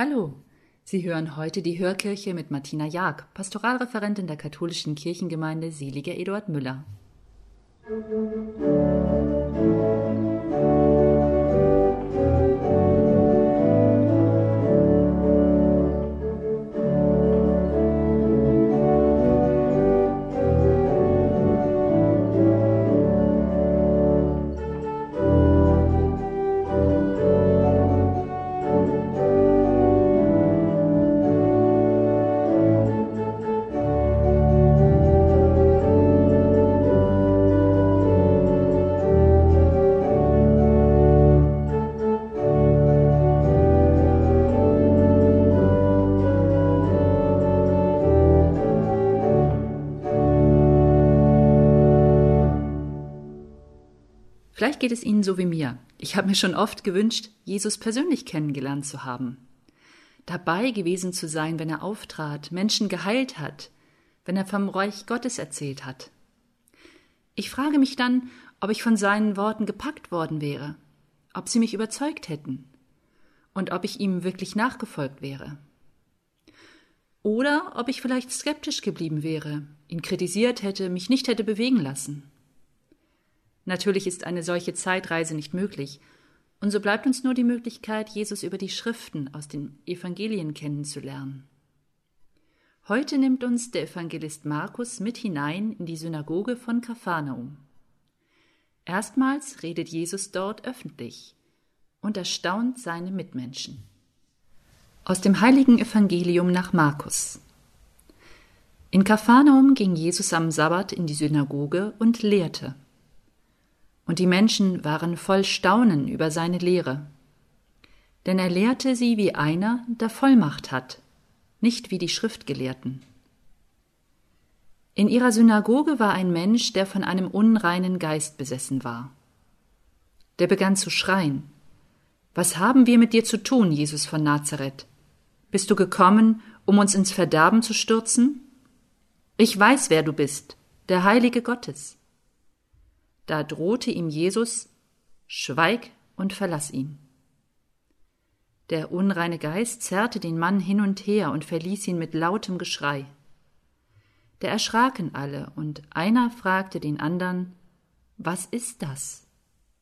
Hallo, Sie hören heute die Hörkirche mit Martina Jag, Pastoralreferentin der katholischen Kirchengemeinde Seliger Eduard Müller. Vielleicht geht es Ihnen so wie mir. Ich habe mir schon oft gewünscht, Jesus persönlich kennengelernt zu haben. Dabei gewesen zu sein, wenn er auftrat, Menschen geheilt hat, wenn er vom Reich Gottes erzählt hat. Ich frage mich dann, ob ich von seinen Worten gepackt worden wäre, ob sie mich überzeugt hätten und ob ich ihm wirklich nachgefolgt wäre. Oder ob ich vielleicht skeptisch geblieben wäre, ihn kritisiert hätte, mich nicht hätte bewegen lassen. Natürlich ist eine solche Zeitreise nicht möglich, und so bleibt uns nur die Möglichkeit, Jesus über die Schriften aus den Evangelien kennenzulernen. Heute nimmt uns der Evangelist Markus mit hinein in die Synagoge von Kapharnaum. Erstmals redet Jesus dort öffentlich und erstaunt seine Mitmenschen. Aus dem heiligen Evangelium nach Markus. In Kapharnaum ging Jesus am Sabbat in die Synagoge und lehrte und die Menschen waren voll Staunen über seine Lehre. Denn er lehrte sie wie einer, der Vollmacht hat, nicht wie die Schriftgelehrten. In ihrer Synagoge war ein Mensch, der von einem unreinen Geist besessen war. Der begann zu schreien. Was haben wir mit dir zu tun, Jesus von Nazareth? Bist du gekommen, um uns ins Verderben zu stürzen? Ich weiß, wer du bist, der Heilige Gottes. Da drohte ihm Jesus, Schweig und verlass ihn. Der unreine Geist zerrte den Mann hin und her und verließ ihn mit lautem Geschrei. Da erschraken alle, und einer fragte den andern, Was ist das?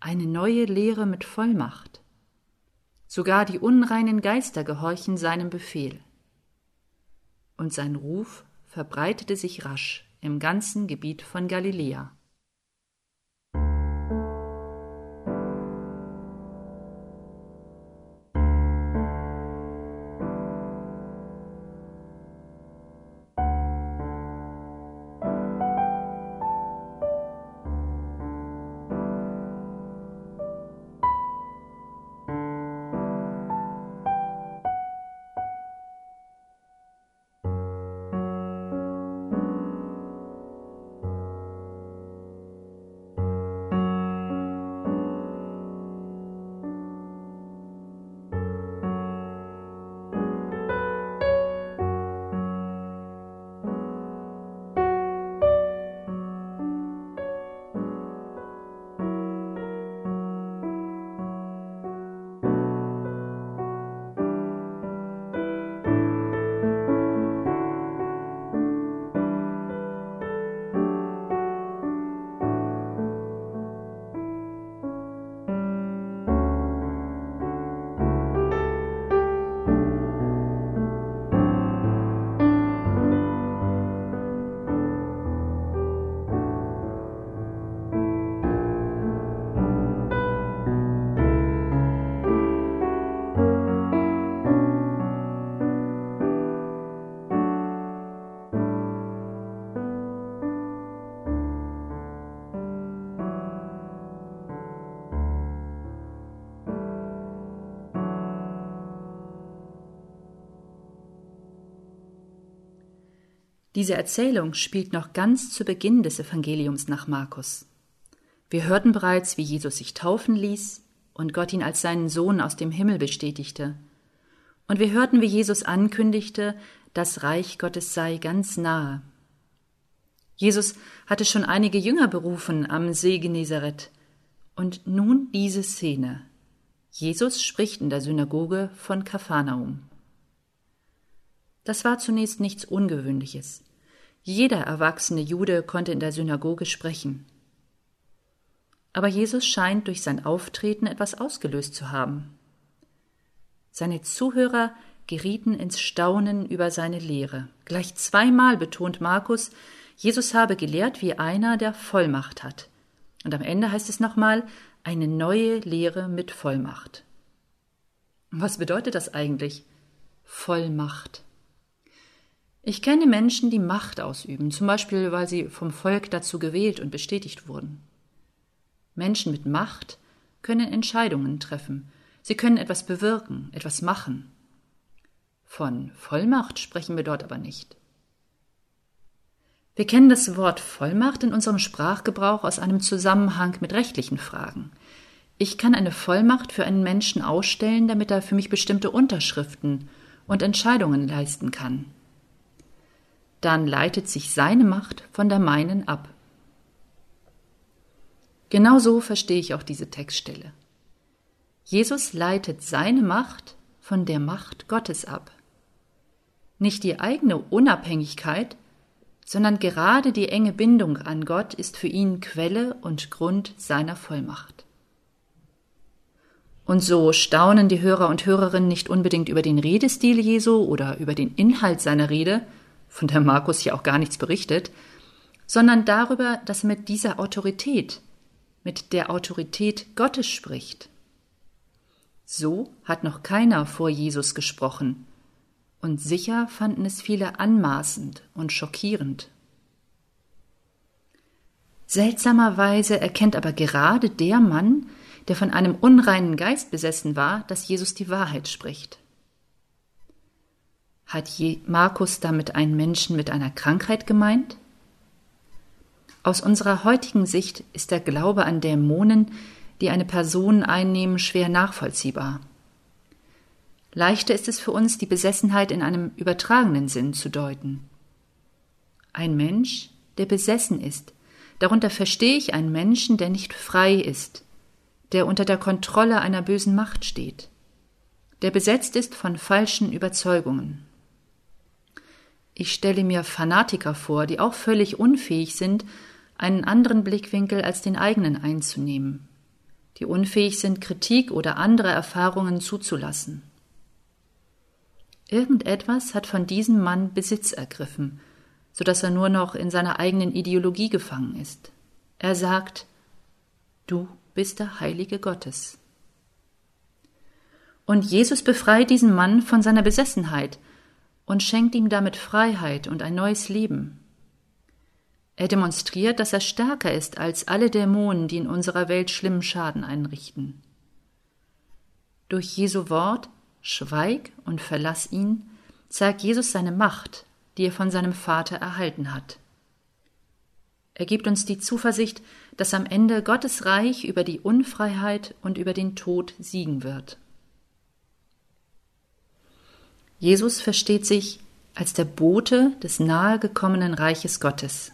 Eine neue Lehre mit Vollmacht. Sogar die unreinen Geister gehorchen seinem Befehl. Und sein Ruf verbreitete sich rasch im ganzen Gebiet von Galiläa. Diese Erzählung spielt noch ganz zu Beginn des Evangeliums nach Markus. Wir hörten bereits, wie Jesus sich taufen ließ und Gott ihn als seinen Sohn aus dem Himmel bestätigte. Und wir hörten, wie Jesus ankündigte, das Reich Gottes sei ganz nahe. Jesus hatte schon einige Jünger berufen am See Genezareth. Und nun diese Szene. Jesus spricht in der Synagoge von Kapharnaum. Das war zunächst nichts Ungewöhnliches. Jeder erwachsene Jude konnte in der Synagoge sprechen. Aber Jesus scheint durch sein Auftreten etwas ausgelöst zu haben. Seine Zuhörer gerieten ins Staunen über seine Lehre. Gleich zweimal betont Markus, Jesus habe gelehrt wie einer, der Vollmacht hat. Und am Ende heißt es nochmal, eine neue Lehre mit Vollmacht. Was bedeutet das eigentlich? Vollmacht. Ich kenne Menschen, die Macht ausüben, zum Beispiel weil sie vom Volk dazu gewählt und bestätigt wurden. Menschen mit Macht können Entscheidungen treffen, sie können etwas bewirken, etwas machen. Von Vollmacht sprechen wir dort aber nicht. Wir kennen das Wort Vollmacht in unserem Sprachgebrauch aus einem Zusammenhang mit rechtlichen Fragen. Ich kann eine Vollmacht für einen Menschen ausstellen, damit er für mich bestimmte Unterschriften und Entscheidungen leisten kann. Dann leitet sich seine Macht von der meinen ab. Genauso verstehe ich auch diese Textstelle. Jesus leitet seine Macht von der Macht Gottes ab. Nicht die eigene Unabhängigkeit, sondern gerade die enge Bindung an Gott ist für ihn Quelle und Grund seiner Vollmacht. Und so staunen die Hörer und Hörerinnen nicht unbedingt über den Redestil Jesu oder über den Inhalt seiner Rede, von der Markus hier auch gar nichts berichtet, sondern darüber, dass er mit dieser Autorität, mit der Autorität Gottes spricht. So hat noch keiner vor Jesus gesprochen, und sicher fanden es viele anmaßend und schockierend. Seltsamerweise erkennt aber gerade der Mann, der von einem unreinen Geist besessen war, dass Jesus die Wahrheit spricht. Hat Markus damit einen Menschen mit einer Krankheit gemeint? Aus unserer heutigen Sicht ist der Glaube an Dämonen, die eine Person einnehmen, schwer nachvollziehbar. Leichter ist es für uns, die Besessenheit in einem übertragenen Sinn zu deuten. Ein Mensch, der besessen ist, darunter verstehe ich einen Menschen, der nicht frei ist, der unter der Kontrolle einer bösen Macht steht, der besetzt ist von falschen Überzeugungen. Ich stelle mir Fanatiker vor, die auch völlig unfähig sind, einen anderen Blickwinkel als den eigenen einzunehmen, die unfähig sind, Kritik oder andere Erfahrungen zuzulassen. Irgendetwas hat von diesem Mann Besitz ergriffen, so dass er nur noch in seiner eigenen Ideologie gefangen ist. Er sagt, du bist der Heilige Gottes. Und Jesus befreit diesen Mann von seiner Besessenheit und schenkt ihm damit Freiheit und ein neues Leben. Er demonstriert, dass er stärker ist als alle Dämonen, die in unserer Welt schlimmen Schaden einrichten. Durch Jesu Wort Schweig und verlass ihn, zeigt Jesus seine Macht, die er von seinem Vater erhalten hat. Er gibt uns die Zuversicht, dass am Ende Gottes Reich über die Unfreiheit und über den Tod siegen wird. Jesus versteht sich als der Bote des nahegekommenen Reiches Gottes.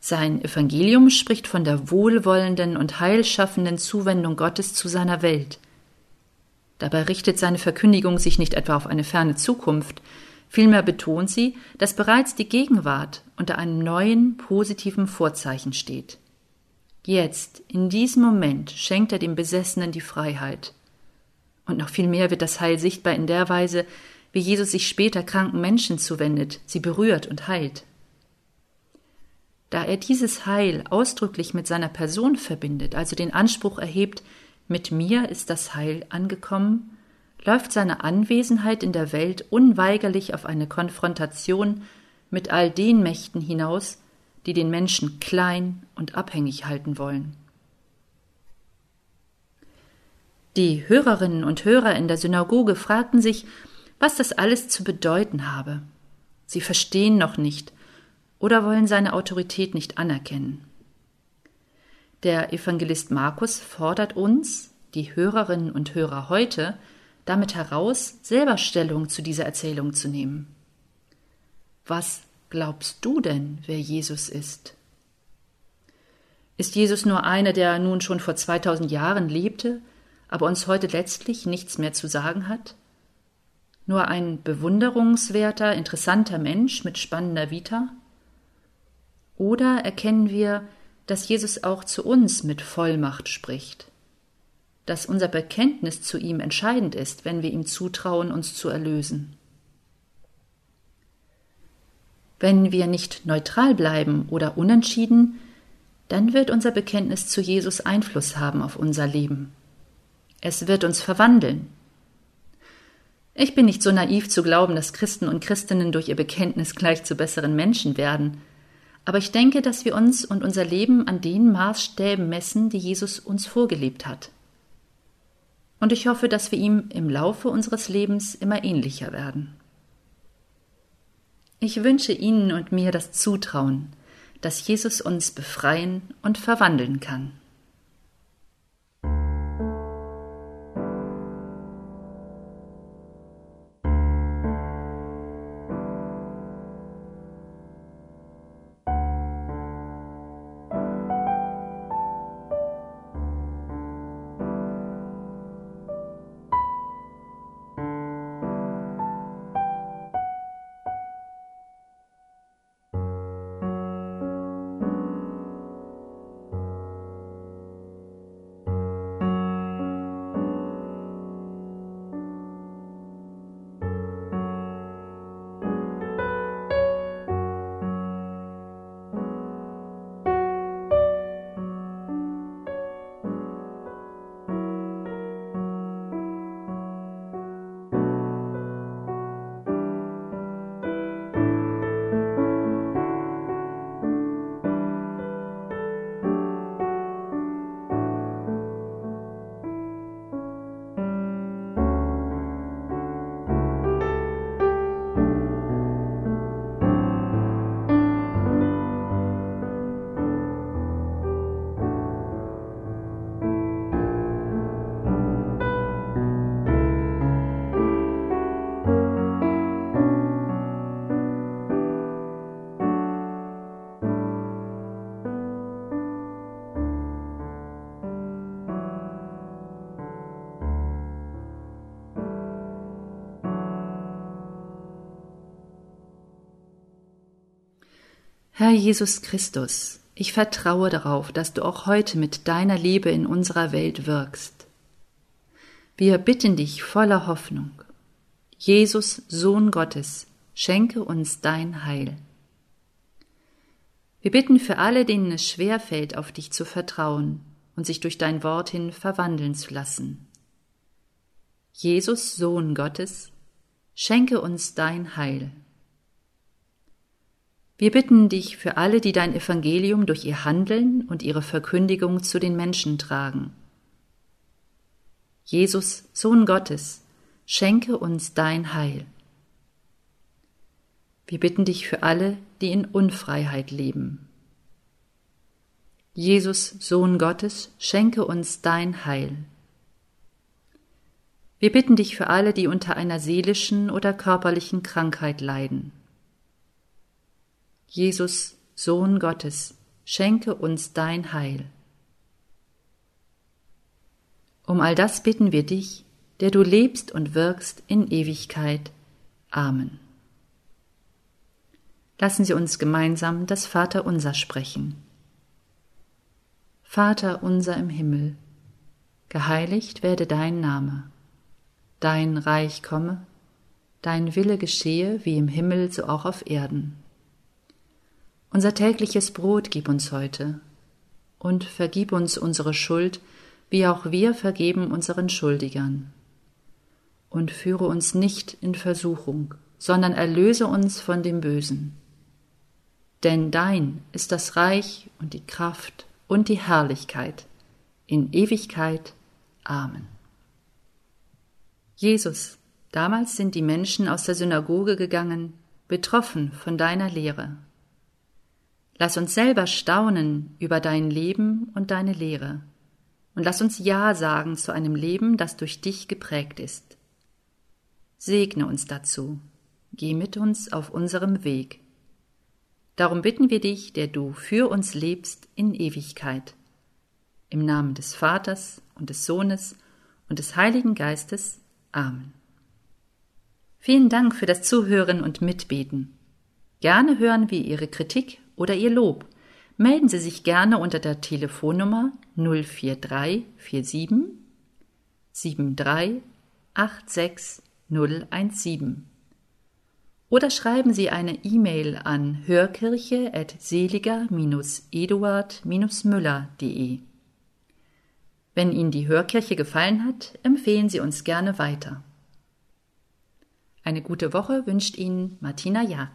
Sein Evangelium spricht von der wohlwollenden und heilschaffenden Zuwendung Gottes zu seiner Welt – Dabei richtet seine Verkündigung sich nicht etwa auf eine ferne Zukunft, vielmehr betont sie, dass bereits die Gegenwart unter einem neuen, positiven Vorzeichen steht. Jetzt, in diesem Moment, schenkt er dem Besessenen die Freiheit. Und noch viel mehr wird das Heil sichtbar in der Weise, wie Jesus sich später kranken Menschen zuwendet, sie berührt und heilt. Da er dieses Heil ausdrücklich mit seiner Person verbindet, also den Anspruch erhebt, mit mir ist das Heil angekommen, läuft seine Anwesenheit in der Welt unweigerlich auf eine Konfrontation mit all den Mächten hinaus, die den Menschen klein und abhängig halten wollen. Die Hörerinnen und Hörer in der Synagoge fragten sich, was das alles zu bedeuten habe. Sie verstehen noch nicht oder wollen seine Autorität nicht anerkennen. Der Evangelist Markus fordert uns, die Hörerinnen und Hörer heute, damit heraus, selber Stellung zu dieser Erzählung zu nehmen. Was glaubst du denn, wer Jesus ist? Ist Jesus nur einer, der nun schon vor 2000 Jahren lebte, aber uns heute letztlich nichts mehr zu sagen hat? Nur ein bewunderungswerter, interessanter Mensch mit spannender Vita? Oder erkennen wir, dass Jesus auch zu uns mit Vollmacht spricht? Dass unser Bekenntnis zu ihm entscheidend ist, wenn wir ihm zutrauen, uns zu erlösen? Wenn wir nicht neutral bleiben oder unentschieden, dann wird unser Bekenntnis zu Jesus Einfluss haben auf unser Leben. Es wird uns verwandeln. Ich bin nicht so naiv zu glauben, dass Christen und Christinnen durch ihr Bekenntnis gleich zu besseren Menschen werden, aber ich denke, dass wir uns und unser Leben an den Maßstäben messen, die Jesus uns vorgelebt hat. Und ich hoffe, dass wir ihm im Laufe unseres Lebens immer ähnlicher werden. Ich wünsche Ihnen und mir das Zutrauen, dass Jesus uns befreien und verwandeln kann. Herr Jesus Christus, ich vertraue darauf, dass du auch heute mit deiner Liebe in unserer Welt wirkst. Wir bitten dich voller Hoffnung. Jesus, Sohn Gottes, schenke uns dein Heil. Wir bitten für alle, denen es schwer fällt, auf dich zu vertrauen und sich durch dein Wort hin verwandeln zu lassen. Jesus, Sohn Gottes, schenke uns dein Heil. Wir bitten dich für alle, die dein Evangelium durch ihr Handeln und ihre Verkündigung zu den Menschen tragen. Jesus, Sohn Gottes, schenke uns dein Heil. Wir bitten dich für alle, die in Unfreiheit leben. Jesus, Sohn Gottes, schenke uns dein Heil. Wir bitten dich für alle, die unter einer seelischen oder körperlichen Krankheit leiden. Jesus, Sohn Gottes, schenke uns dein Heil. Um all das bitten wir dich, der du lebst und wirkst in Ewigkeit. Amen. Lassen Sie uns gemeinsam das Vaterunser sprechen. Vater unser im Himmel, geheiligt werde dein Name, dein Reich komme, dein Wille geschehe wie im Himmel so auch auf Erden. Unser tägliches Brot gib uns heute und vergib uns unsere Schuld, wie auch wir vergeben unseren Schuldigern. Und führe uns nicht in Versuchung, sondern erlöse uns von dem Bösen. Denn dein ist das Reich und die Kraft und die Herrlichkeit in Ewigkeit. Amen. Jesus, damals sind die Menschen aus der Synagoge gegangen, betroffen von deiner Lehre. Lass uns selber staunen über dein Leben und deine Lehre. Und lass uns Ja sagen zu einem Leben, das durch dich geprägt ist. Segne uns dazu. Geh mit uns auf unserem Weg. Darum bitten wir dich, der du für uns lebst in Ewigkeit. Im Namen des Vaters und des Sohnes und des Heiligen Geistes. Amen. Vielen Dank für das Zuhören und Mitbeten. Gerne hören wir Ihre Kritik oder Ihr Lob. Melden Sie sich gerne unter der Telefonnummer 04347 73 86 017 oder schreiben Sie eine E-Mail an hörkirche@seliger-eduard-müller.de. Wenn Ihnen die Hörkirche gefallen hat, empfehlen Sie uns gerne weiter. Eine gute Woche wünscht Ihnen Martina Jag.